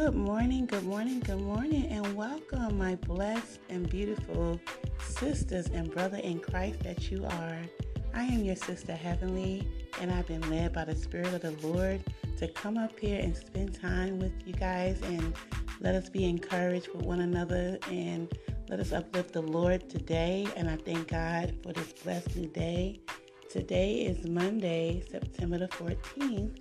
Good morning, good morning, good morning, and welcome, my blessed and beautiful sisters and brother in Christ that you are. I am your sister Heavenly, and I've been led by the Spirit of the Lord to come up here and spend time with you guys and let us be encouraged with one another and let us uplift the Lord today. And I thank God for this blessed new day. Today is Monday, September the 14th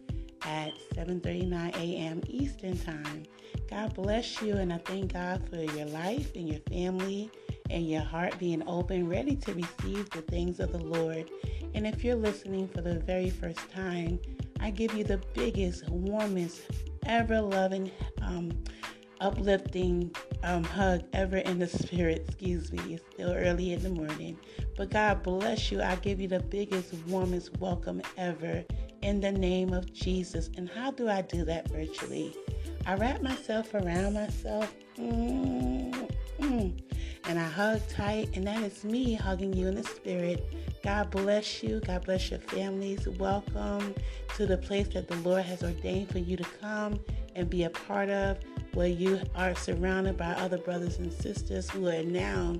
at 7:39 a.m. Eastern Time. God bless you and I thank God for your life and your family and your heart being open, ready to receive the things of the Lord. And if you're listening for the very first time, I give you the biggest, warmest, ever loving, um, uplifting um, hug ever in the spirit. Excuse me, it's still early in the morning. But God bless you. I give you the biggest, warmest welcome ever in the name of Jesus. And how do I do that virtually? I wrap myself around myself. Mm-hmm. And I hug tight, and that is me hugging you in the spirit. God bless you. God bless your families. Welcome to the place that the Lord has ordained for you to come and be a part of, where you are surrounded by other brothers and sisters who are now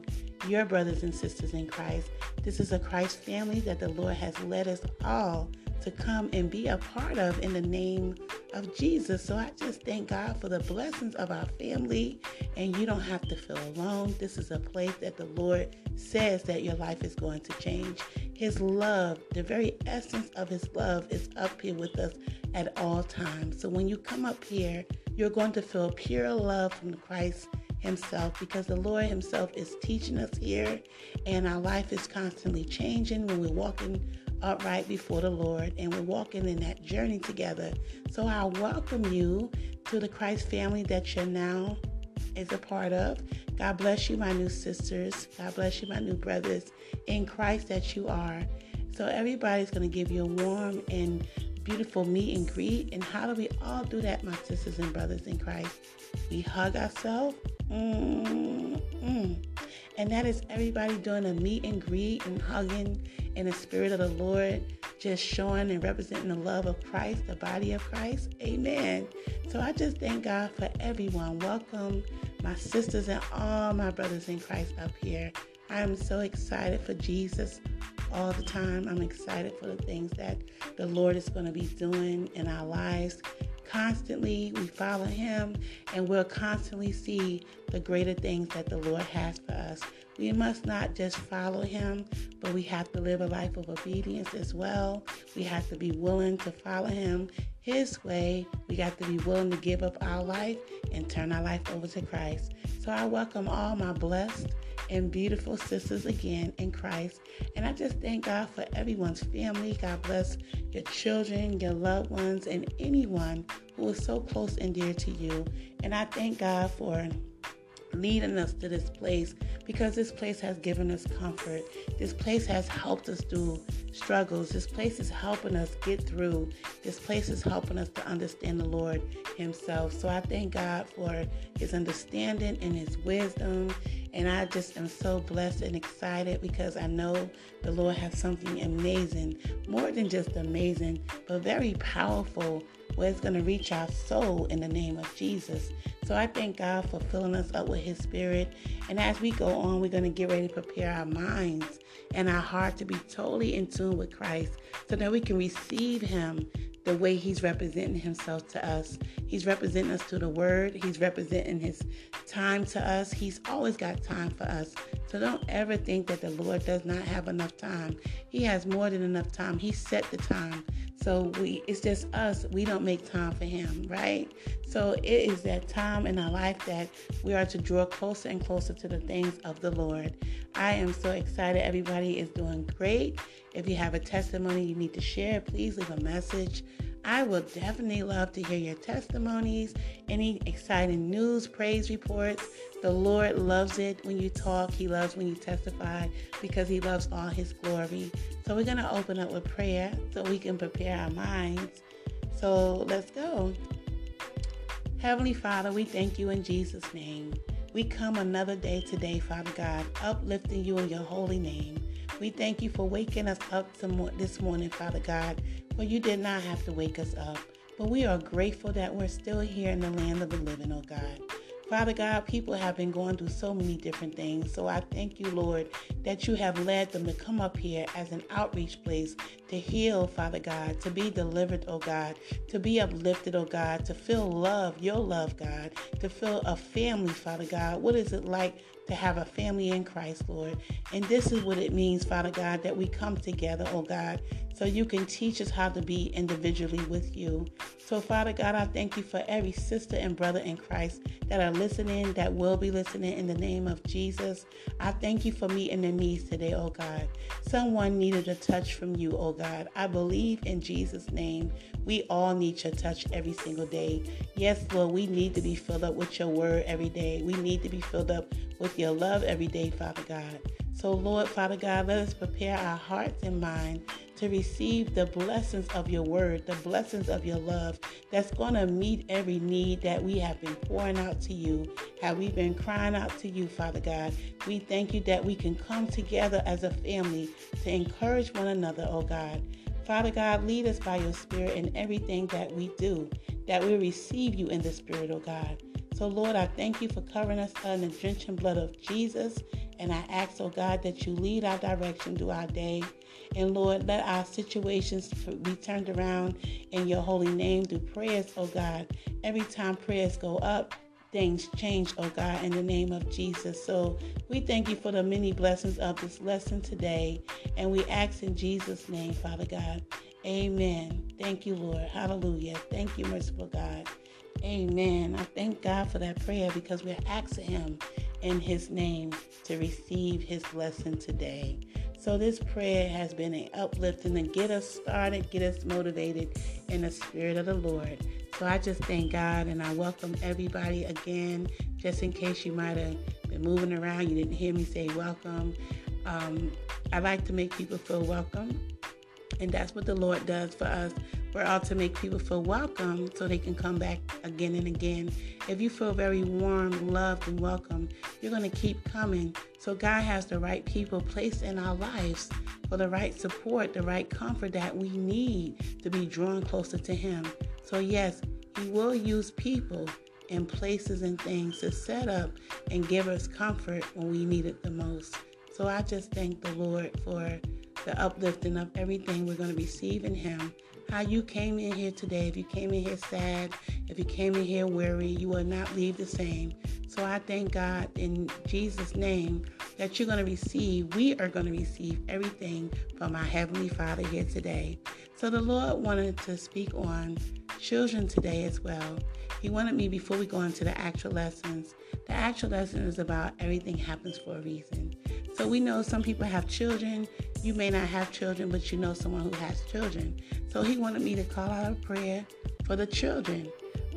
your brothers and sisters in Christ. This is a Christ family that the Lord has led us all to come and be a part of in the name of Jesus. So I just thank God for the blessings of our family, and you don't have to feel alone. This is a place that the Lord says that your life is going to change. His love, the very essence of His love, is up here with us at all times. So when you come up here, you're going to feel pure love from Christ Himself because the Lord Himself is teaching us here, and our life is constantly changing when we're walking upright before the Lord and we're walking in that journey together. So I welcome you to the Christ family that you're now is a part of. God bless you, my new sisters. God bless you, my new brothers in Christ that you are. So everybody's going to give you a warm and beautiful meet and greet. And how do we all do that, my sisters and brothers in Christ? We hug ourselves. Mm-mm. And that is everybody doing a meet and greet and hugging in the spirit of the Lord, just showing and representing the love of Christ, the body of Christ. Amen. So I just thank God for everyone. Welcome, my sisters and all my brothers in Christ up here. I am so excited for Jesus all the time. I'm excited for the things that the Lord is going to be doing in our lives constantly we follow him and we'll constantly see the greater things that the Lord has for us. We must not just follow him, but we have to live a life of obedience as well. We have to be willing to follow him his way. We got to be willing to give up our life and turn our life over to Christ. So I welcome all my blessed and beautiful sisters again in Christ. And I just thank God for everyone's family. God bless your children, your loved ones, and anyone who is so close and dear to you. And I thank God for leading us to this place because this place has given us comfort. This place has helped us through struggles. This place is helping us get through. This place is helping us to understand the Lord Himself. So I thank God for His understanding and His wisdom. And I just am so blessed and excited because I know the Lord has something amazing, more than just amazing, but very powerful where it's going to reach our soul in the name of Jesus. So I thank God for filling us up with His Spirit. And as we go on, we're going to get ready to prepare our minds and our heart to be totally in tune with Christ so that we can receive Him the way He's representing Himself to us. He's representing us to the Word, He's representing His time to us. He's always got time for us. So don't ever think that the Lord does not have enough time. He has more than enough time. He set the time. So we it's just us. We don't make time for him, right? So it is that time in our life that we are to draw closer and closer to the things of the Lord. I am so excited. Everybody is doing great. If you have a testimony you need to share, please leave a message. I will definitely love to hear your testimonies, any exciting news, praise reports. The Lord loves it when you talk. He loves when you testify because He loves all His glory. So we're going to open up with prayer so we can prepare our minds. So let's go. Heavenly Father, we thank you in Jesus' name. We come another day today, Father God, uplifting you in your holy name. We thank you for waking us up this morning, Father God, for you did not have to wake us up, but we are grateful that we're still here in the land of the living, oh God. Father God, people have been going through so many different things. So I thank you, Lord, that you have led them to come up here as an outreach place to heal, Father God, to be delivered, oh God, to be uplifted, oh God, to feel love, your love, God, to feel a family, Father God. What is it like to have a family in Christ, Lord? And this is what it means, Father God, that we come together, oh God, so you can teach us how to be individually with you. So, Father God, I thank you for every sister and brother in Christ that are listening, that will be listening in the name of Jesus. I thank you for meeting their needs today, oh God. Someone needed a touch from you, oh God. I believe in Jesus' name. We all need your touch every single day. Yes, Lord, we need to be filled up with your word every day. We need to be filled up with your love every day, Father God. So, Lord, Father God, let us prepare our hearts and mind to receive the blessings of your word, the blessings of your love that's going to meet every need that we have been pouring out to you, how we've been crying out to you, Father God. We thank you that we can come together as a family to encourage one another, oh God. Father God, lead us by your Spirit in everything that we do, that we receive you in the Spirit, oh God. So, Lord, I thank you for covering us in the drenching blood of Jesus. And I ask, oh God, that you lead our direction through our day. And Lord, let our situations be turned around in your holy name through prayers, oh God. Every time prayers go up, things change, oh God, in the name of Jesus. So we thank you for the many blessings of this lesson today. And we ask in Jesus' name, Father God. Amen. Thank you, Lord. Hallelujah. Thank you, merciful God. Amen. I thank God for that prayer because we're asking Him in His name to receive His blessing today. So, this prayer has been an uplifting to get us started, get us motivated in the Spirit of the Lord. So, I just thank God and I welcome everybody again, just in case you might have been moving around, you didn't hear me say welcome. Um, I like to make people feel welcome, and that's what the Lord does for us we're out to make people feel welcome so they can come back again and again. If you feel very warm, loved, and welcome, you're going to keep coming. So, God has the right people placed in our lives for the right support, the right comfort that we need to be drawn closer to Him. So, yes, He will use people and places and things to set up and give us comfort when we need it the most. So, I just thank the Lord for the uplifting of everything we're going to receive in Him how you came in here today. If you came in here sad, if you came in here weary, you will not leave the same. So I thank God in Jesus' name that you're going to receive, we are going to receive everything from our Heavenly Father here today. So the Lord wanted to speak on children today as well. He wanted me before we go into the actual lessons. The actual lesson is about everything happens for a reason. So we know some people have children. You may not have children, but you know someone who has children. So he wanted me to call out a prayer for the children.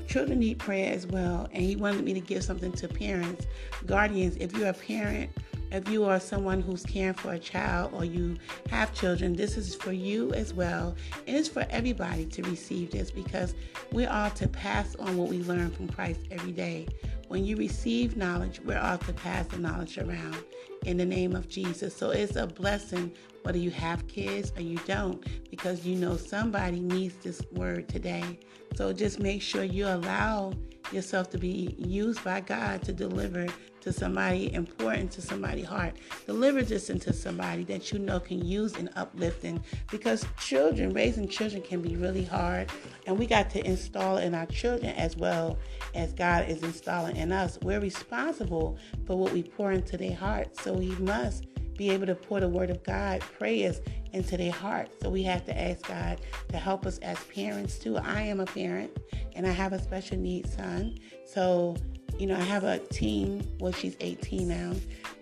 Children need prayer as well. And he wanted me to give something to parents, guardians. If you're a parent, if you are someone who's caring for a child or you have children, this is for you as well. And it's for everybody to receive this because we're all to pass on what we learn from Christ every day. When you receive knowledge, we're all to pass the knowledge around in the name of Jesus. So it's a blessing whether you have kids or you don't because you know somebody needs this word today. So just make sure you allow yourself to be used by God to deliver to somebody important to somebody's heart. Deliver this into somebody that you know can use and uplifting because children, raising children can be really hard. And we got to install in our children as well as God is installing in us. We're responsible for what we pour into their hearts. So we must be able to pour the word of God, prayers into their hearts. So we have to ask God to help us as parents too. I am a parent and I have a special needs son. So, you know, I have a teen, well, she's 18 now,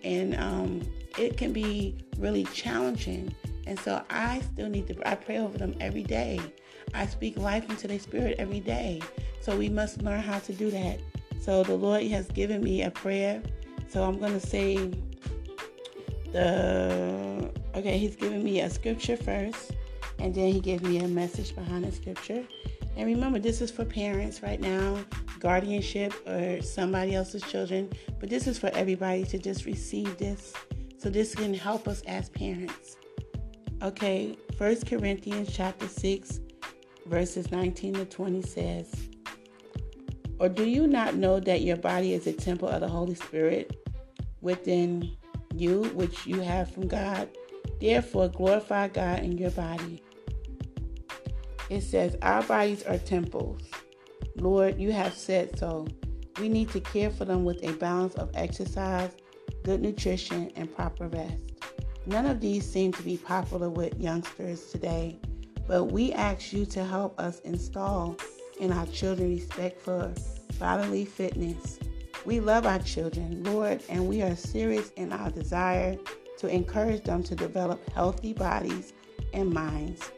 and um, it can be really challenging. And so I still need to, I pray over them every day. I speak life into their spirit every day. So we must learn how to do that. So the Lord has given me a prayer. So I'm going to say the okay he's giving me a scripture first and then he gave me a message behind the scripture. And remember this is for parents right now guardianship or somebody else's children but this is for everybody to just receive this. So this can help us as parents. Okay first corinthians chapter 6 verses 19 to 20 says, Or do you not know that your body is a temple of the Holy Spirit within you, which you have from God? Therefore, glorify God in your body. It says, Our bodies are temples. Lord, you have said so. We need to care for them with a balance of exercise, good nutrition, and proper rest. None of these seem to be popular with youngsters today, but we ask you to help us install in our children respect for bodily fitness. We love our children, Lord, and we are serious in our desire to encourage them to develop healthy bodies and minds.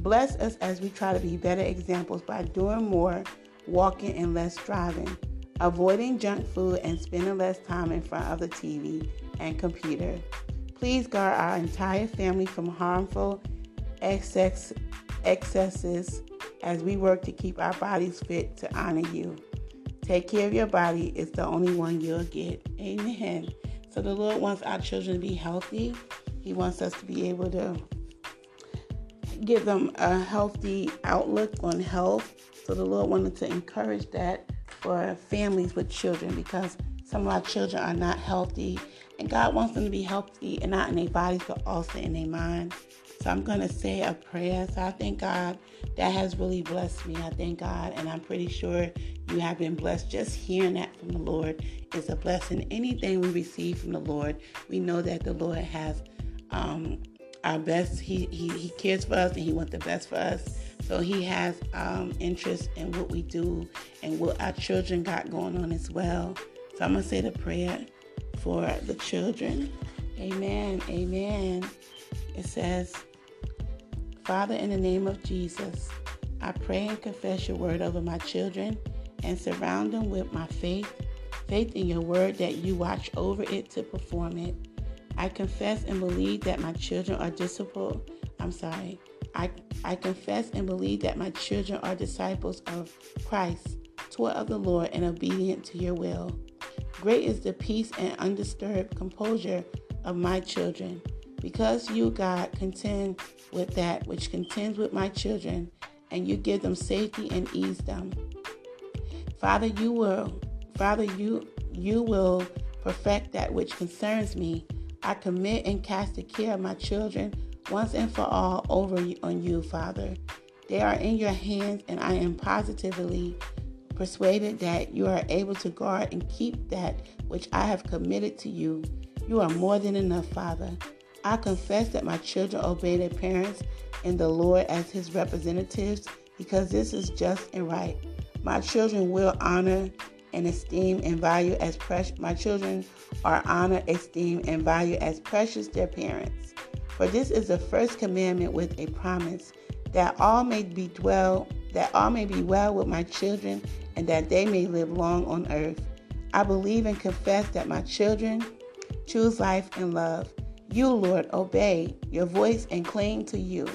Bless us as we try to be better examples by doing more walking and less driving, avoiding junk food and spending less time in front of the TV and computer. Please guard our entire family from harmful excess, excesses as we work to keep our bodies fit to honor you. Take care of your body, it's the only one you'll get. Amen. So the Lord wants our children to be healthy. He wants us to be able to give them a healthy outlook on health. So the Lord wanted to encourage that for families with children because some of our children are not healthy. And God wants them to be healthy and not in their bodies, but also in their mind. So I'm going to say a prayer. So I thank God that has really blessed me. I thank God, and I'm pretty sure you have been blessed. Just hearing that from the Lord is a blessing. Anything we receive from the Lord, we know that the Lord has um, our best. He, he he cares for us, and He wants the best for us. So He has um, interest in what we do and what our children got going on as well. So I'm gonna say the prayer for the children. Amen. Amen. It says. Father, in the name of Jesus, I pray and confess your word over my children and surround them with my faith, faith in your word that you watch over it to perform it. I confess and believe that my children are disciple. I'm sorry. I, I confess and believe that my children are disciples of Christ, taught of the Lord, and obedient to your will. Great is the peace and undisturbed composure of my children. Because you, God, contend with that which contends with my children, and you give them safety and ease them. Father, you will, Father, you you will perfect that which concerns me. I commit and cast the care of my children once and for all over on you, Father. They are in your hands, and I am positively persuaded that you are able to guard and keep that which I have committed to you. You are more than enough, Father. I confess that my children obey their parents and the Lord as his representatives because this is just and right. My children will honor and esteem and value as precious. My children are honor, esteem, and value as precious their parents. For this is the first commandment with a promise that all may be dwell, that all may be well with my children, and that they may live long on earth. I believe and confess that my children choose life and love. You, Lord, obey your voice and cling to you,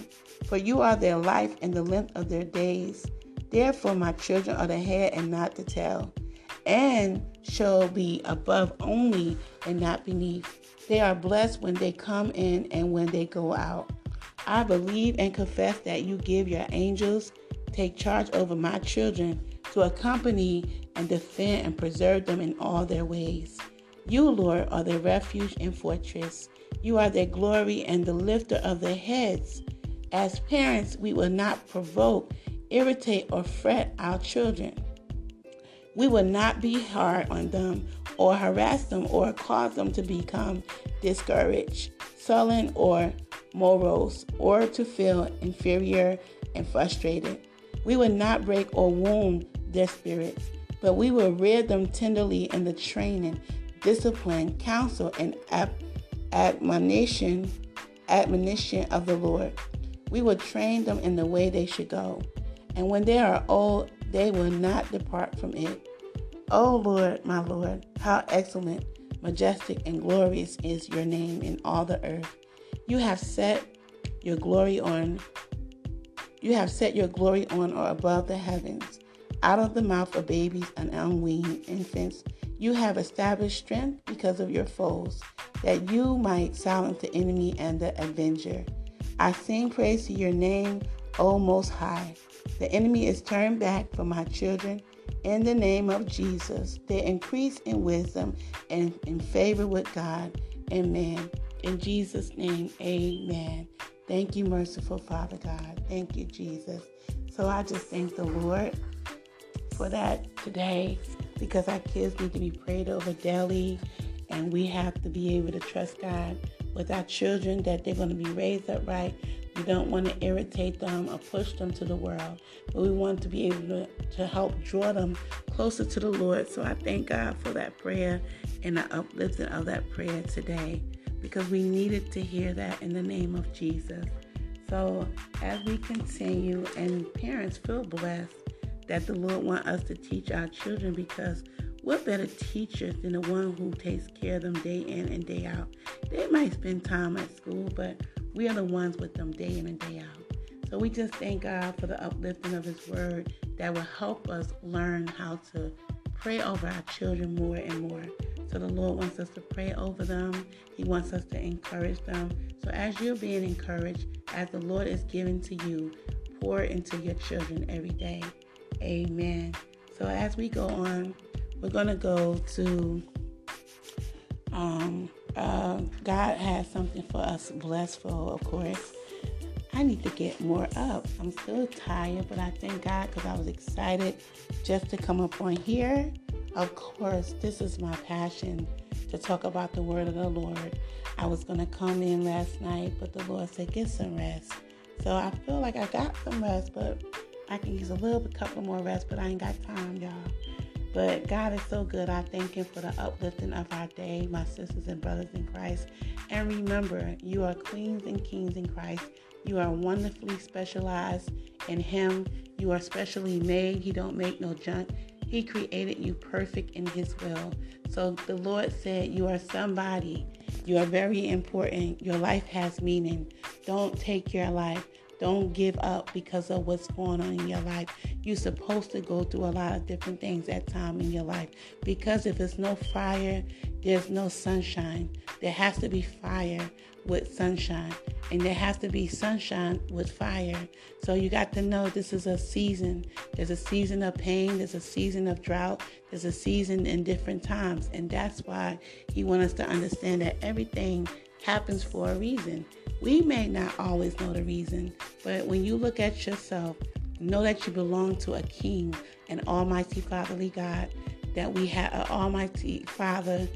for you are their life and the length of their days. Therefore, my children are the head and not the tail, and shall be above only and not beneath. They are blessed when they come in and when they go out. I believe and confess that you give your angels take charge over my children to accompany and defend and preserve them in all their ways. You, Lord, are their refuge and fortress. You are their glory and the lifter of their heads. As parents, we will not provoke, irritate, or fret our children. We will not be hard on them or harass them or cause them to become discouraged, sullen, or morose, or to feel inferior and frustrated. We will not break or wound their spirits, but we will rear them tenderly in the training, discipline, counsel, and ap- admonition, admonition of the Lord. We will train them in the way they should go, and when they are old, they will not depart from it. O Lord, my Lord, how excellent, majestic, and glorious is your name in all the earth. You have set your glory on you have set your glory on or above the heavens. Out of the mouth of babies and unweaned infants, you have established strength because of your foes that you might silence the enemy and the avenger. I sing praise to your name, O Most High. The enemy is turned back from my children in the name of Jesus. They increase in wisdom and in favor with God and man. In Jesus' name, amen. Thank you, merciful Father God. Thank you, Jesus. So I just thank the Lord for that today because our kids need to be prayed over daily and we have to be able to trust God with our children that they're going to be raised upright. We don't want to irritate them or push them to the world, but we want to be able to, to help draw them closer to the Lord. So I thank God for that prayer and the uplifting of that prayer today because we needed to hear that in the name of Jesus. So as we continue, and parents feel blessed that the Lord want us to teach our children because what better teacher than the one who takes care of them day in and day out? They might spend time at school, but we are the ones with them day in and day out. So we just thank God for the uplifting of His Word that will help us learn how to pray over our children more and more. So the Lord wants us to pray over them. He wants us to encourage them. So as you're being encouraged, as the Lord is giving to you, pour into your children every day. Amen. So as we go on we're going to go to um, uh, God has something for us blessed for, of course. I need to get more up. I'm still tired, but I thank God because I was excited just to come up on here. Of course, this is my passion to talk about the word of the Lord. I was going to come in last night, but the Lord said, get some rest. So I feel like I got some rest, but I can use a little bit, couple more rest, but I ain't got time, y'all. But God is so good. I thank Him for the uplifting of our day, my sisters and brothers in Christ. And remember, you are queens and kings in Christ. You are wonderfully specialized in Him. You are specially made. He don't make no junk. He created you perfect in His will. So the Lord said, You are somebody. You are very important. Your life has meaning. Don't take your life. Don't give up because of what's going on in your life. You're supposed to go through a lot of different things at time in your life because if there's no fire, there's no sunshine. There has to be fire with sunshine, and there has to be sunshine with fire. So you got to know this is a season. There's a season of pain, there's a season of drought, there's a season in different times, and that's why he wants us to understand that everything happens for a reason. We may not always know the reason, but when you look at yourself, know that you belong to a king, an almighty fatherly God, that we have an almighty father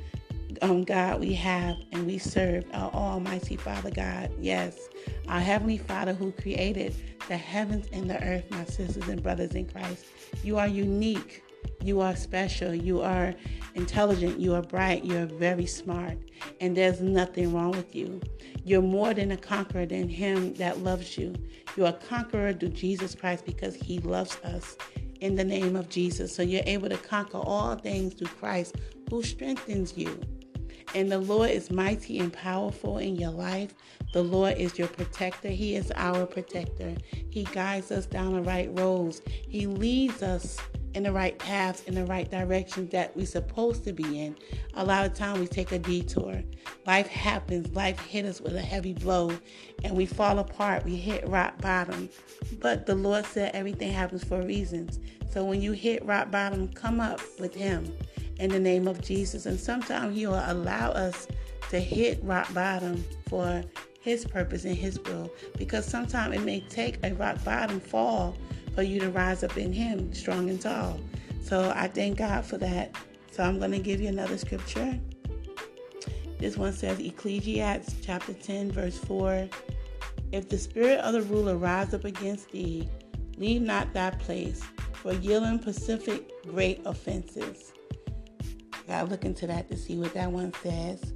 um, God we have and we serve our almighty Father God. Yes, our heavenly Father who created the heavens and the earth, my sisters and brothers in Christ. You are unique. You are special. You are intelligent. You are bright. You are very smart. And there's nothing wrong with you. You're more than a conqueror than Him that loves you. You're a conqueror through Jesus Christ because He loves us in the name of Jesus. So you're able to conquer all things through Christ who strengthens you. And the Lord is mighty and powerful in your life. The Lord is your protector. He is our protector. He guides us down the right roads. He leads us in the right paths, in the right direction that we're supposed to be in. A lot of time we take a detour. Life happens, life hit us with a heavy blow, and we fall apart. We hit rock bottom. But the Lord said everything happens for reasons. So when you hit rock bottom, come up with Him in the name of Jesus. And sometimes He will allow us to hit rock bottom for His purpose and His will. Because sometimes it may take a rock bottom fall for you to rise up in Him strong and tall. So I thank God for that. So I'm going to give you another scripture. This one says Ecclesiastes chapter 10, verse 4. If the spirit of the ruler rise up against thee, leave not thy place, for yielding pacific great offenses. Gotta look into that to see what that one says.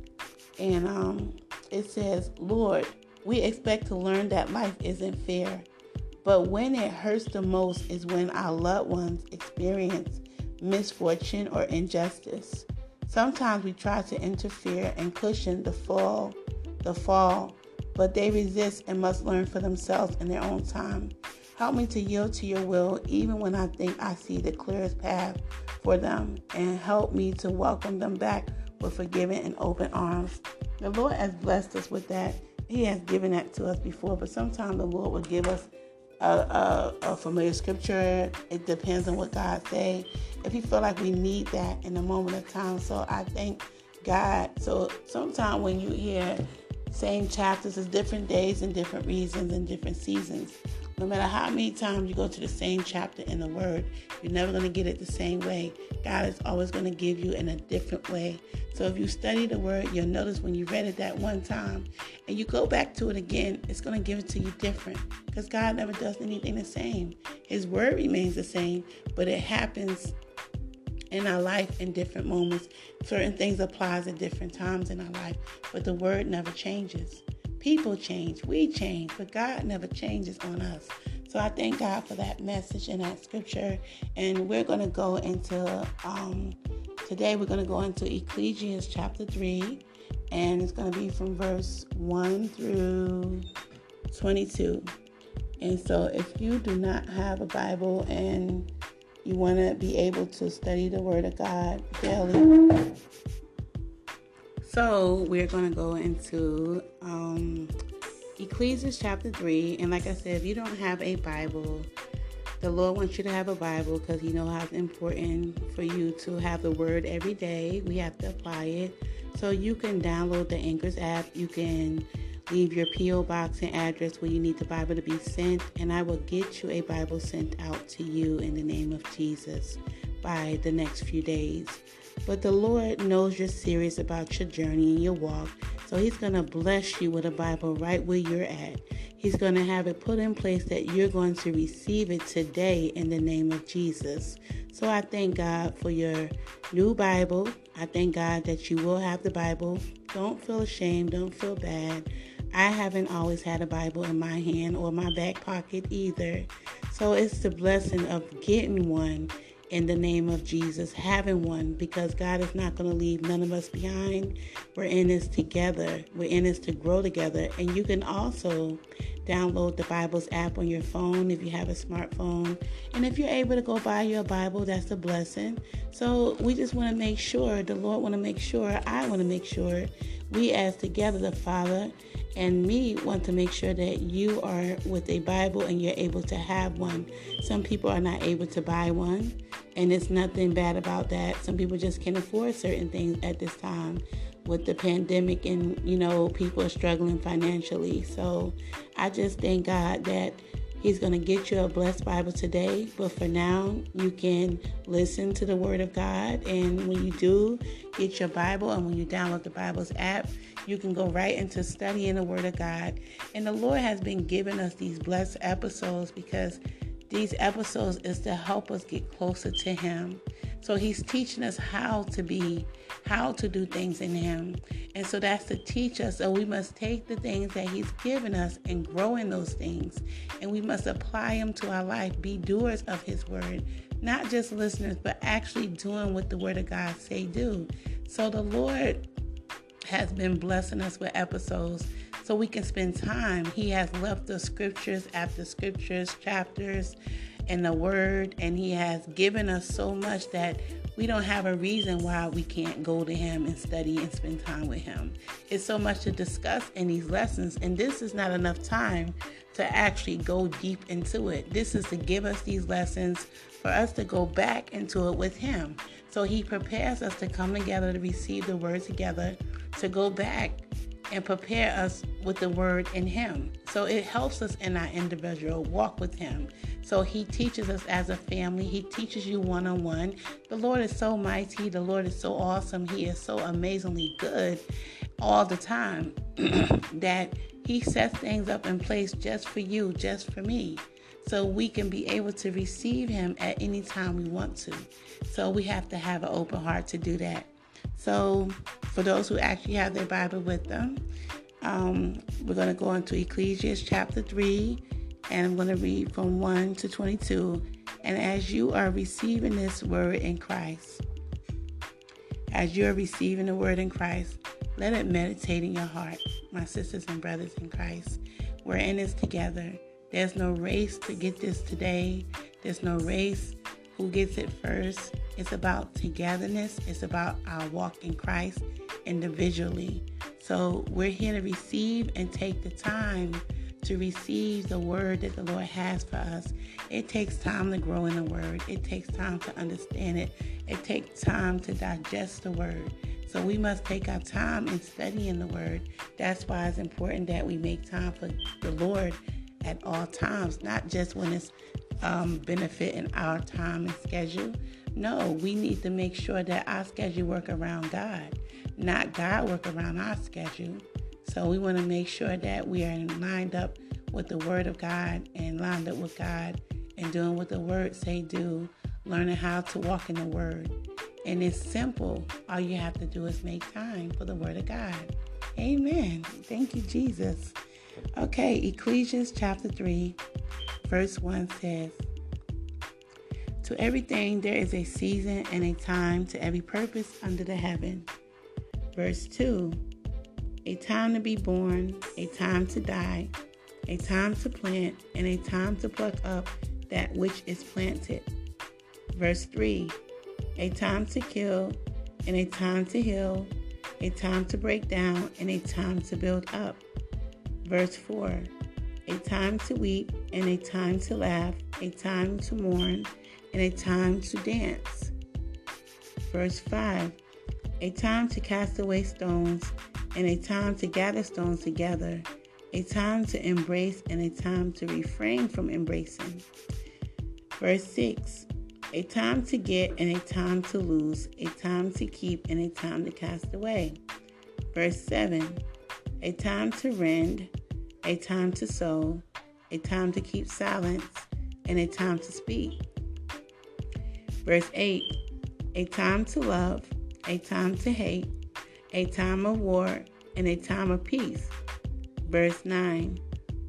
And um, it says, Lord, we expect to learn that life isn't fair but when it hurts the most is when our loved ones experience misfortune or injustice. Sometimes we try to interfere and cushion the fall, the fall, but they resist and must learn for themselves in their own time. Help me to yield to your will even when I think I see the clearest path for them, and help me to welcome them back with forgiving and open arms. The Lord has blessed us with that. He has given that to us before, but sometimes the Lord will give us a, a, a, familiar scripture. It depends on what God say. If you feel like we need that in a moment of time, so I thank God. So sometimes when you hear same chapters, it's different days and different reasons and different seasons. No matter how many times you go to the same chapter in the Word, you're never going to get it the same way. God is always going to give you in a different way. So if you study the Word, you'll notice when you read it that one time and you go back to it again, it's going to give it to you different because God never does anything the same. His Word remains the same, but it happens in our life in different moments. Certain things applies at different times in our life, but the Word never changes. People change, we change, but God never changes on us. So I thank God for that message and that scripture. And we're going to go into, um, today we're going to go into Ecclesiastes chapter 3, and it's going to be from verse 1 through 22. And so if you do not have a Bible and you want to be able to study the Word of God daily, so we're going to go into um, Ecclesiastes chapter 3. And like I said, if you don't have a Bible, the Lord wants you to have a Bible because He knows how it's important for you to have the Word every day. We have to apply it. So you can download the Anchors app. You can leave your P.O. box and address where you need the Bible to be sent, and I will get you a Bible sent out to you in the name of Jesus by the next few days. But the Lord knows you're serious about your journey and your walk. So He's going to bless you with a Bible right where you're at. He's going to have it put in place that you're going to receive it today in the name of Jesus. So I thank God for your new Bible. I thank God that you will have the Bible. Don't feel ashamed. Don't feel bad. I haven't always had a Bible in my hand or my back pocket either. So it's the blessing of getting one in the name of Jesus, having one because God is not going to leave none of us behind. We're in this together, we're in this to grow together. And you can also download the Bible's app on your phone if you have a smartphone. And if you're able to go buy your Bible, that's a blessing. So we just want to make sure, the Lord want to make sure, I want to make sure we as together, the Father and me want to make sure that you are with a Bible and you're able to have one. Some people are not able to buy one, and it's nothing bad about that. Some people just can't afford certain things at this time with the pandemic, and you know, people are struggling financially. So I just thank God that He's going to get you a blessed Bible today. But for now, you can listen to the Word of God. And when you do get your Bible and when you download the Bible's app, you can go right into studying the Word of God. And the Lord has been giving us these blessed episodes because these episodes is to help us get closer to Him. So He's teaching us how to be, how to do things in Him. And so that's to teach us. So we must take the things that He's given us and grow in those things. And we must apply them to our life, be doers of His Word, not just listeners, but actually doing what the Word of God say do. So the Lord has been blessing us with episodes so we can spend time. He has left the scriptures after scriptures, chapters, and the word, and He has given us so much that we don't have a reason why we can't go to Him and study and spend time with Him. It's so much to discuss in these lessons, and this is not enough time to actually go deep into it. This is to give us these lessons for us to go back into it with Him. So He prepares us to come together to receive the word together, to go back and prepare us with the word in Him. So it helps us in our individual walk with Him. So He teaches us as a family, He teaches you one on one. The Lord is so mighty, the Lord is so awesome, He is so amazingly good all the time that He sets things up in place just for you, just for me. So we can be able to receive Him at any time we want to. So we have to have an open heart to do that. So, for those who actually have their Bible with them, um, we're going to go into Ecclesiastes chapter 3, and I'm going to read from 1 to 22. And as you are receiving this word in Christ, as you are receiving the word in Christ, let it meditate in your heart, my sisters and brothers in Christ. We're in this together. There's no race to get this today. There's no race who gets it first. It's about togetherness, it's about our walk in Christ individually. So we're here to receive and take the time to receive the word that the Lord has for us. It takes time to grow in the word, it takes time to understand it, it takes time to digest the word. So we must take our time in studying the word. That's why it's important that we make time for the Lord at all times, not just when it's um, benefiting our time and schedule. No, we need to make sure that our schedule work around God, not God work around our schedule. So we want to make sure that we are lined up with the Word of God and lined up with God and doing what the Word say do, learning how to walk in the Word. And it's simple. All you have to do is make time for the Word of God. Amen. Thank you, Jesus. Okay, Ecclesiastes chapter 3, verse 1 says, To everything there is a season and a time to every purpose under the heaven. Verse 2 A time to be born, a time to die, a time to plant, and a time to pluck up that which is planted. Verse 3 A time to kill, and a time to heal, a time to break down, and a time to build up. Verse 4 A time to weep, and a time to laugh, a time to mourn, and a time to dance. Verse 5 A time to cast away stones, and a time to gather stones together a time to embrace and a time to refrain from embracing. Verse 6 A time to get and a time to lose, a time to keep and a time to cast away. Verse 7 A time to rend, a time to sow, a time to keep silence, and a time to speak. Verse 8 A time to love, a time to hate, a time of war, and a time of peace. Verse 9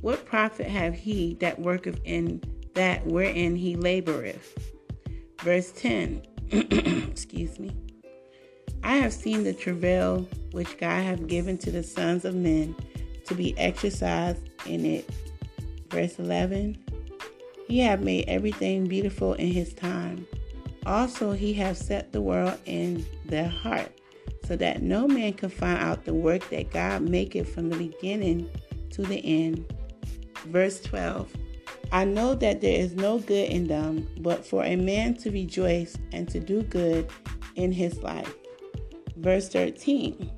What profit have he that worketh in that wherein he laboreth? Verse 10 Excuse me. I have seen the travail which God hath given to the sons of men to be exercised in it. Verse 11 He hath made everything beautiful in his time. Also, he hath set the world in their heart so that no man can find out the work that God maketh from the beginning to the end. Verse 12 I know that there is no good in them, but for a man to rejoice and to do good in his life. Verse 13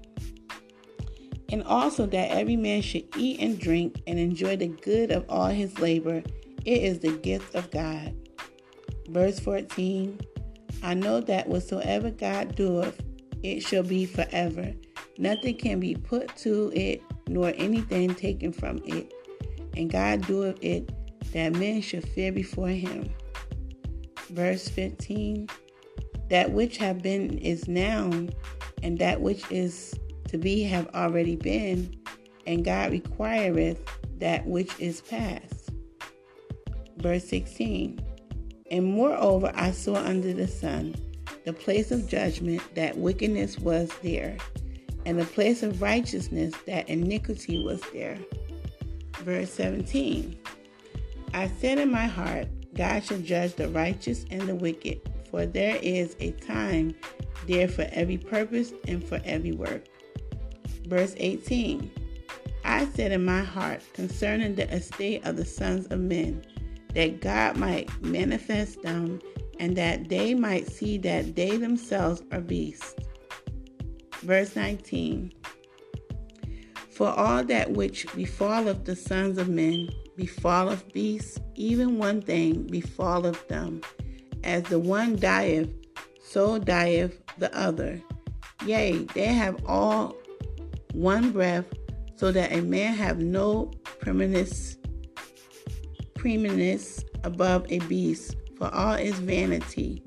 And also that every man should eat and drink and enjoy the good of all his labor. It is the gift of God. Verse 14 I know that whatsoever God doeth, it shall be forever. Nothing can be put to it, nor anything taken from it. And God doeth it that men should fear before him. Verse 15 That which have been is now, and that which is to be have already been, and God requireth that which is past. Verse 16 And moreover, I saw under the sun the place of judgment that wickedness was there, and the place of righteousness that iniquity was there. Verse 17 I said in my heart, God shall judge the righteous and the wicked, for there is a time there for every purpose and for every work. Verse 18 I said in my heart concerning the estate of the sons of men, that God might manifest them and that they might see that they themselves are beasts. Verse 19 For all that which befalleth the sons of men befalleth beasts, even one thing befalleth them. As the one dieth, so dieth the other. Yea, they have all one breath, so that a man have no preeminence, preeminence above a beast, for all is vanity.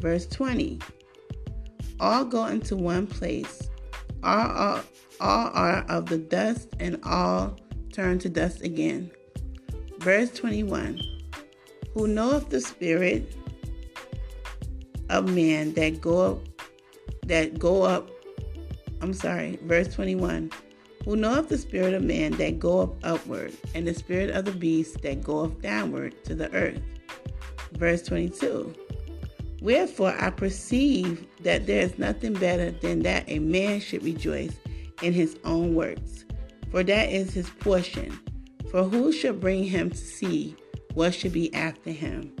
Verse 20 All go into one place, all are, all are of the dust, and all turn to dust again. Verse 21 Who knoweth the spirit of man that go up, that go up, I'm sorry, verse 21 who knoweth the spirit of man that goeth upward, and the spirit of the beast that goeth downward to the earth. Verse 22 Wherefore I perceive that there is nothing better than that a man should rejoice in his own works, for that is his portion. For who should bring him to see what should be after him?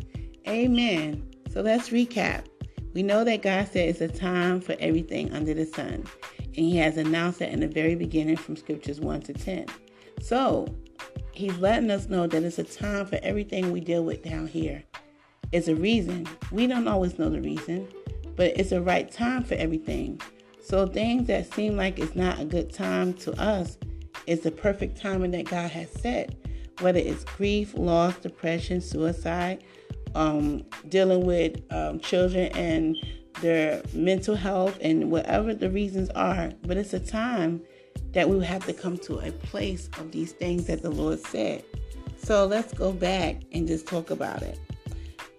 Amen. So let's recap. We know that God said it's a time for everything under the sun, and He has announced that in the very beginning from scriptures 1 to 10. So, He's letting us know that it's a time for everything we deal with down here. It's a reason. We don't always know the reason, but it's a right time for everything. So, things that seem like it's not a good time to us is the perfect timing that God has set. Whether it's grief, loss, depression, suicide, um, dealing with um, children and their mental health and whatever the reasons are. But it's a time that we have to come to a place of these things that the Lord said. So let's go back and just talk about it.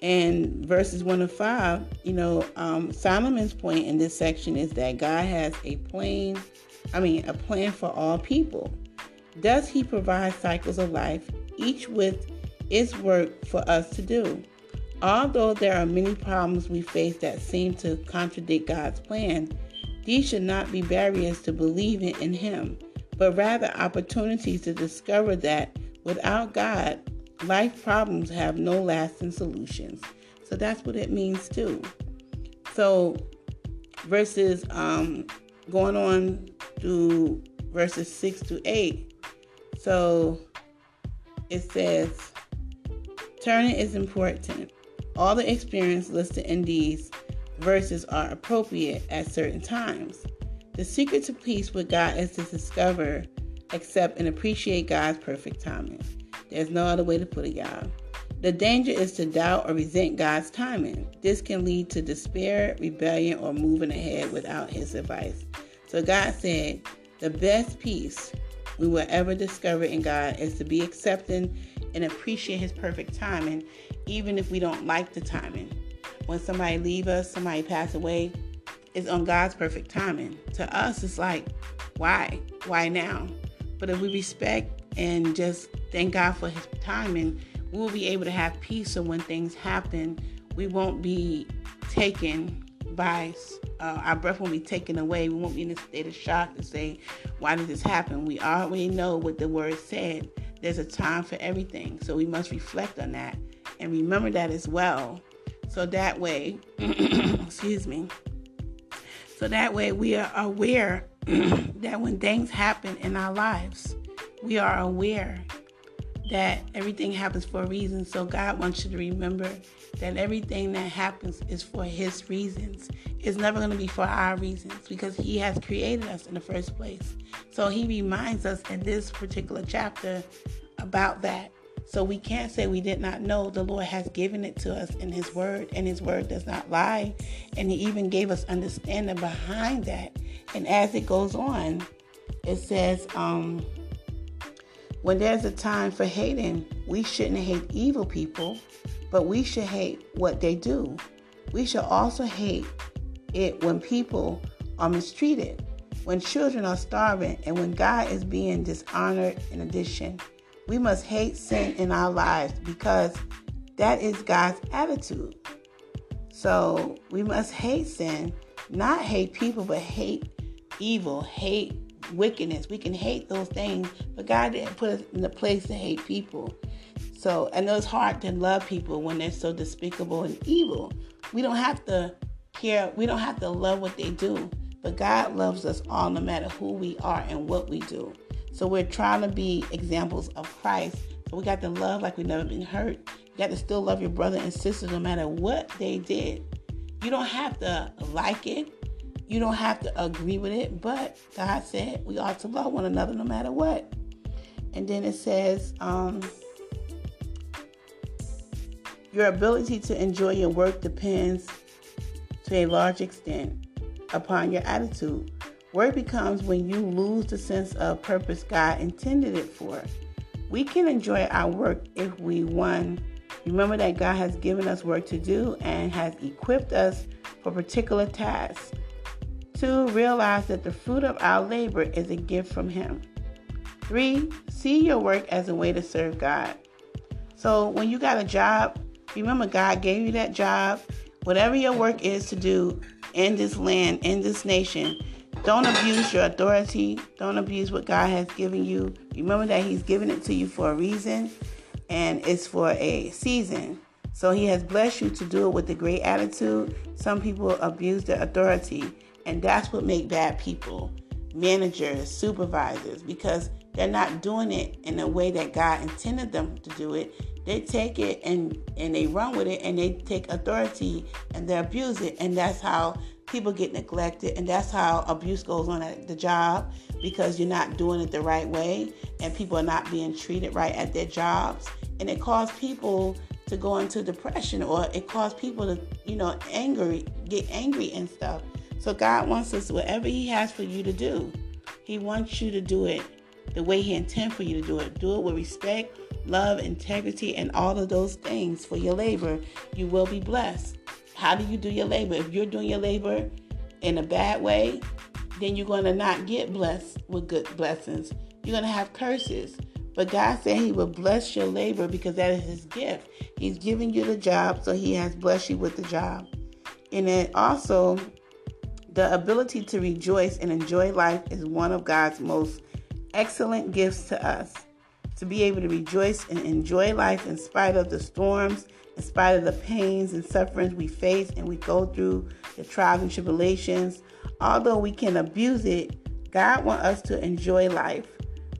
And verses 1 to 5, you know, um, Solomon's point in this section is that God has a plan, I mean, a plan for all people. Does he provide cycles of life, each with its work for us to do? Although there are many problems we face that seem to contradict God's plan, these should not be barriers to believing in Him, but rather opportunities to discover that without God, life problems have no lasting solutions. So that's what it means too. So verses um, going on through verses six to eight. So it says, turning is important. All the experience listed in these verses are appropriate at certain times. The secret to peace with God is to discover, accept, and appreciate God's perfect timing. There's no other way to put it, y'all. The danger is to doubt or resent God's timing. This can lead to despair, rebellion, or moving ahead without His advice. So God said, the best peace we will ever discover in God is to be accepting and appreciate His perfect timing even if we don't like the timing. When somebody leave us, somebody pass away, it's on God's perfect timing. To us, it's like, why? Why now? But if we respect and just thank God for His timing, we will be able to have peace. So when things happen, we won't be taken by uh, our breath won't be taken away. We won't be in a state of shock to say, "Why did this happen?" We already know what the word said. There's a time for everything, so we must reflect on that and remember that as well. So that way, excuse me, so that way we are aware that when things happen in our lives, we are aware that everything happens for a reason. So God wants you to remember that everything that happens is for His reasons. It's never going to be for our reasons because He has created us in the first place. So He reminds us in this particular chapter about that. So we can't say we did not know. The Lord has given it to us in His Word, and His Word does not lie. And He even gave us understanding behind that. And as it goes on, it says, um, when there's a time for hating, we shouldn't hate evil people, but we should hate what they do. We should also hate it when people are mistreated, when children are starving, and when God is being dishonored in addition. We must hate sin in our lives because that is God's attitude. So we must hate sin, not hate people, but hate evil, hate wickedness. We can hate those things, but God didn't put us in the place to hate people. So I know it's hard to love people when they're so despicable and evil. We don't have to care, we don't have to love what they do, but God loves us all no matter who we are and what we do. So we're trying to be examples of Christ. So we got to love like we've never been hurt. You got to still love your brother and sister no matter what they did. You don't have to like it. You don't have to agree with it, but God said we ought to love one another no matter what. And then it says, um, your ability to enjoy your work depends to a large extent upon your attitude. Work becomes when you lose the sense of purpose God intended it for. We can enjoy our work if we, one, remember that God has given us work to do and has equipped us for particular tasks. Two, realize that the fruit of our labor is a gift from Him. Three, see your work as a way to serve God. So when you got a job, remember God gave you that job. Whatever your work is to do in this land, in this nation, don't abuse your authority. Don't abuse what God has given you Remember that He's given it to you for a reason and it's for a season. So He has blessed you to do it with a great attitude. Some people abuse their authority, and that's what make bad people managers, supervisors, because they're not doing it in a way that God intended them to do it. They take it and and they run with it and they take authority and they abuse it and that's how people get neglected and that's how abuse goes on at the job because you're not doing it the right way and people are not being treated right at their jobs and it causes people to go into depression or it causes people to you know angry get angry and stuff so god wants us whatever he has for you to do he wants you to do it the way He intends for you to do it. Do it with respect, love, integrity, and all of those things for your labor. You will be blessed. How do you do your labor? If you're doing your labor in a bad way, then you're going to not get blessed with good blessings. You're going to have curses. But God said He will bless your labor because that is His gift. He's giving you the job, so He has blessed you with the job. And then also, the ability to rejoice and enjoy life is one of God's most excellent gifts to us to be able to rejoice and enjoy life in spite of the storms, in spite of the pains and sufferings we face and we go through, the trials and tribulations. Although we can abuse it, God wants us to enjoy life.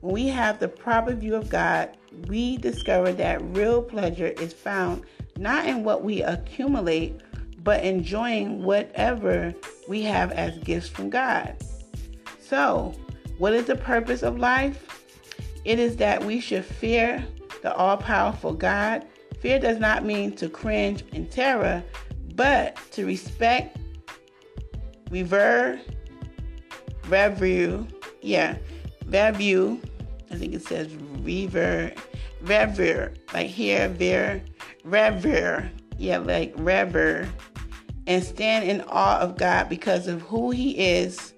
When we have the proper view of God, we discover that real pleasure is found not in what we accumulate, but enjoying whatever we have as gifts from God. So, what is the purpose of life? It is that we should fear the all powerful God. Fear does not mean to cringe in terror, but to respect, revere, review, yeah, review. I think it says revere, revere, like here, ver, revere, yeah, like revere, and stand in awe of God because of who He is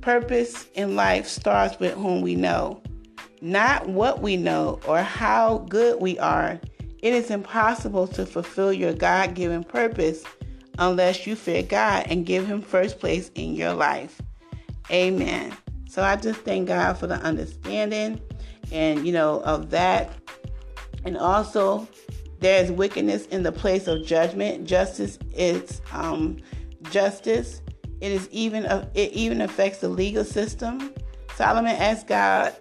Purpose in life starts with whom we know, not what we know or how good we are. It is impossible to fulfill your God given purpose unless you fear God and give Him first place in your life. Amen. So I just thank God for the understanding and, you know, of that. And also, there is wickedness in the place of judgment. Justice is um, justice. It is even it even affects the legal system. Solomon asked God,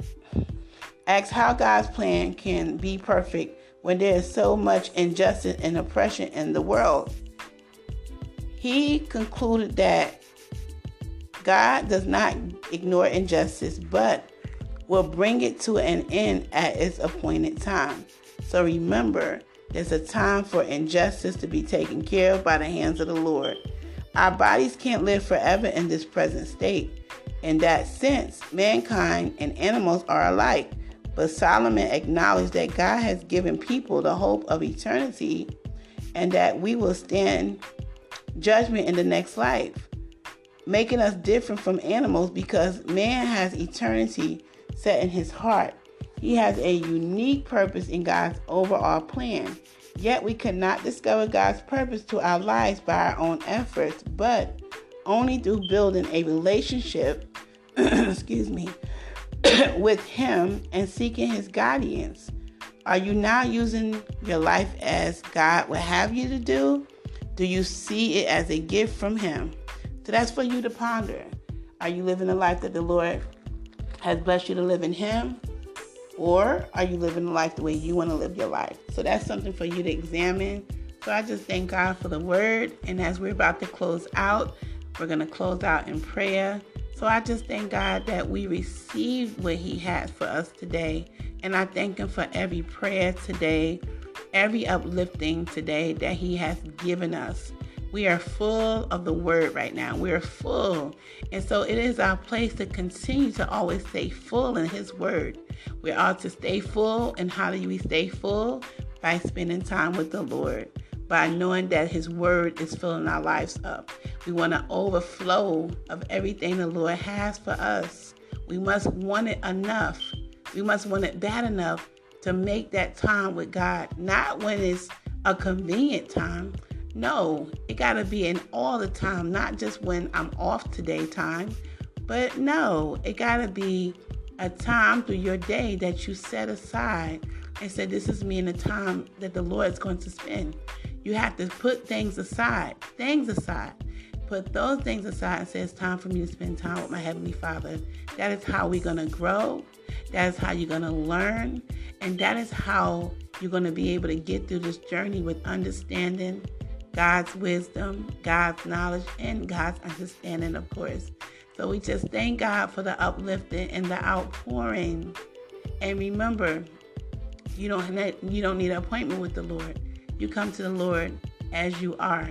asks how God's plan can be perfect when there is so much injustice and oppression in the world. He concluded that God does not ignore injustice, but will bring it to an end at its appointed time. So remember, there's a time for injustice to be taken care of by the hands of the Lord. Our bodies can't live forever in this present state. In that sense, mankind and animals are alike. But Solomon acknowledged that God has given people the hope of eternity and that we will stand judgment in the next life, making us different from animals because man has eternity set in his heart. He has a unique purpose in God's overall plan. Yet we cannot discover God's purpose to our lives by our own efforts, but only through building a relationship, excuse me, with Him and seeking His guidance. Are you now using your life as God would have you to do? Do you see it as a gift from Him? So that's for you to ponder. Are you living the life that the Lord has blessed you to live in Him? Or are you living the life the way you want to live your life? So that's something for you to examine. So I just thank God for the word. And as we're about to close out, we're going to close out in prayer. So I just thank God that we received what He has for us today. And I thank Him for every prayer today, every uplifting today that He has given us. We are full of the word right now. We are full. And so it is our place to continue to always stay full in His word. We are to stay full. And how do we stay full? By spending time with the Lord, by knowing that His word is filling our lives up. We want to overflow of everything the Lord has for us. We must want it enough. We must want it bad enough to make that time with God, not when it's a convenient time, no, it got to be in all the time, not just when I'm off today time. But no, it got to be a time through your day that you set aside and said, This is me in the time that the Lord is going to spend. You have to put things aside, things aside. Put those things aside and say, It's time for me to spend time with my Heavenly Father. That is how we're going to grow. That is how you're going to learn. And that is how you're going to be able to get through this journey with understanding God's wisdom, God's knowledge, and God's understanding, of course. So we just thank God for the uplifting and the outpouring. And remember, you don't you don't need an appointment with the Lord. You come to the Lord as you are.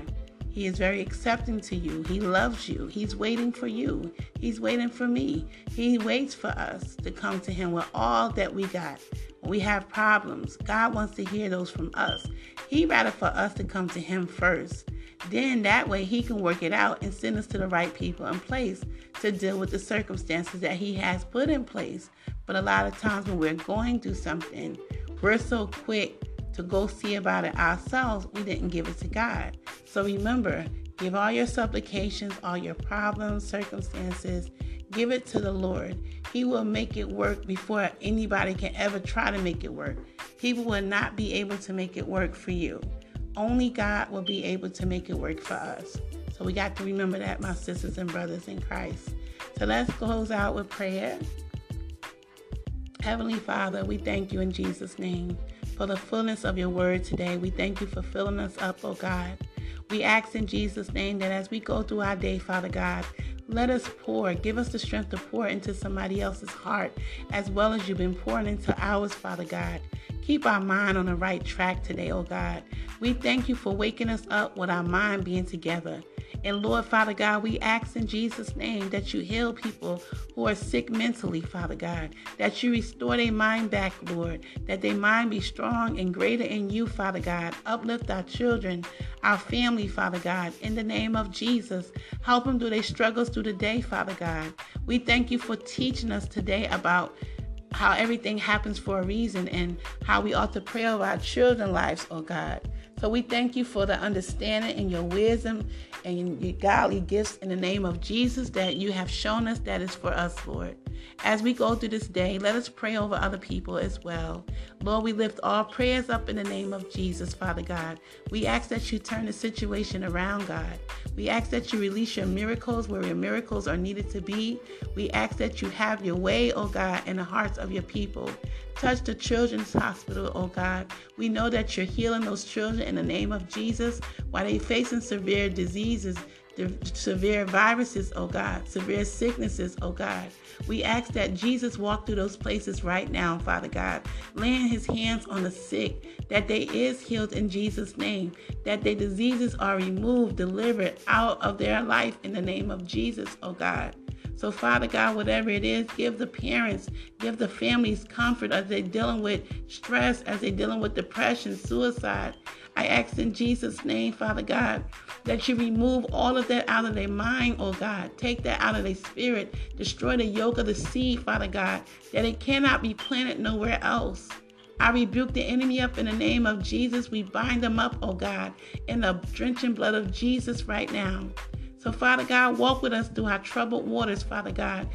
He is very accepting to you. He loves you. He's waiting for you. He's waiting for me. He waits for us to come to Him with all that we got. We have problems, God wants to hear those from us. He rather for us to come to Him first. Then that way He can work it out and send us to the right people and place to deal with the circumstances that He has put in place. But a lot of times when we're going through something, we're so quick to go see about it ourselves, we didn't give it to God. So remember, give all your supplications, all your problems, circumstances, give it to the Lord. He will make it work before anybody can ever try to make it work. People will not be able to make it work for you. Only God will be able to make it work for us. So we got to remember that, my sisters and brothers in Christ. So let's close out with prayer. Heavenly Father, we thank you in Jesus' name for the fullness of your word today. We thank you for filling us up, oh God. We ask in Jesus' name that as we go through our day, Father God, let us pour. Give us the strength to pour into somebody else's heart as well as you've been pouring into ours, Father God. Keep our mind on the right track today, oh God. We thank you for waking us up with our mind being together. And Lord, Father God, we ask in Jesus' name that you heal people who are sick mentally, Father God, that you restore their mind back, Lord, that their mind be strong and greater in you, Father God. Uplift our children, our family, Father God, in the name of Jesus. Help them through their struggles through the day, Father God. We thank you for teaching us today about how everything happens for a reason and how we ought to pray over our children's lives, oh God. So we thank you for the understanding and your wisdom and your godly gifts in the name of Jesus that you have shown us that is for us, Lord. As we go through this day, let us pray over other people as well. Lord, we lift all prayers up in the name of Jesus, Father God. We ask that you turn the situation around, God. We ask that you release your miracles where your miracles are needed to be. We ask that you have your way, oh God, in the hearts of your people. Touch the children's hospital, oh God. We know that you're healing those children in the name of Jesus while they're facing severe diseases severe viruses, oh God, severe sicknesses, oh God. We ask that Jesus walk through those places right now, Father God, laying his hands on the sick, that they is healed in Jesus' name, that their diseases are removed, delivered out of their life in the name of Jesus, oh God. So, Father God, whatever it is, give the parents, give the families comfort as they're dealing with stress, as they're dealing with depression, suicide. I ask in Jesus' name, Father God, that you remove all of that out of their mind, oh God. Take that out of their spirit. Destroy the yoke of the seed, Father God, that it cannot be planted nowhere else. I rebuke the enemy up in the name of Jesus. We bind them up, oh God, in the drenching blood of Jesus right now. So, Father God, walk with us through our troubled waters, Father God,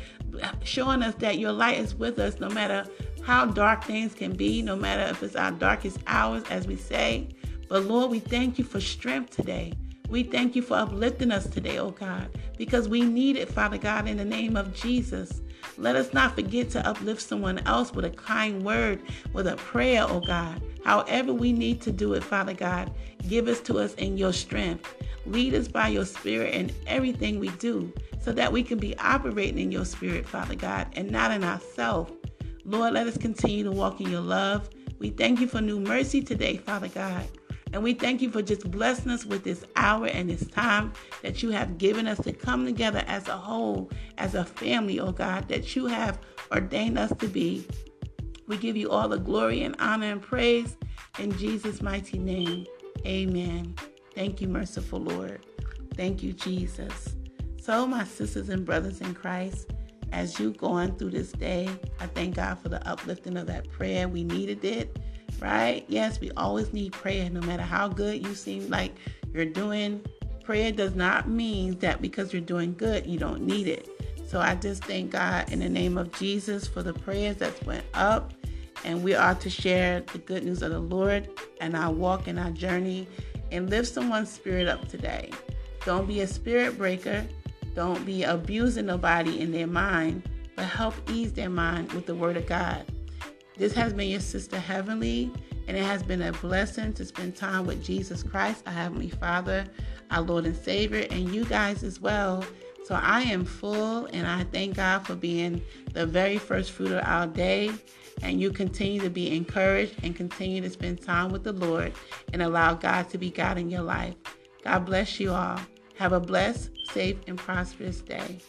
showing us that your light is with us no matter how dark things can be, no matter if it's our darkest hours, as we say. But Lord, we thank you for strength today. We thank you for uplifting us today, oh God, because we need it, Father God, in the name of Jesus. Let us not forget to uplift someone else with a kind word, with a prayer, oh God. However, we need to do it, Father God, give us to us in your strength. Lead us by your spirit in everything we do so that we can be operating in your spirit, Father God, and not in ourselves. Lord, let us continue to walk in your love. We thank you for new mercy today, Father God. And we thank you for just blessing us with this hour and this time that you have given us to come together as a whole, as a family, oh God, that you have ordained us to be. We give you all the glory and honor and praise in Jesus' mighty name. Amen. Thank you, merciful Lord. Thank you, Jesus. So, my sisters and brothers in Christ, as you going through this day, I thank God for the uplifting of that prayer. We needed it right? Yes, we always need prayer, no matter how good you seem like you're doing. Prayer does not mean that because you're doing good, you don't need it. So I just thank God in the name of Jesus for the prayers that went up. And we are to share the good news of the Lord and our walk and our journey and lift someone's spirit up today. Don't be a spirit breaker. Don't be abusing nobody in their mind, but help ease their mind with the Word of God. This has been your sister Heavenly, and it has been a blessing to spend time with Jesus Christ, our Heavenly Father, our Lord and Savior, and you guys as well. So I am full, and I thank God for being the very first fruit of our day. And you continue to be encouraged and continue to spend time with the Lord and allow God to be God in your life. God bless you all. Have a blessed, safe, and prosperous day.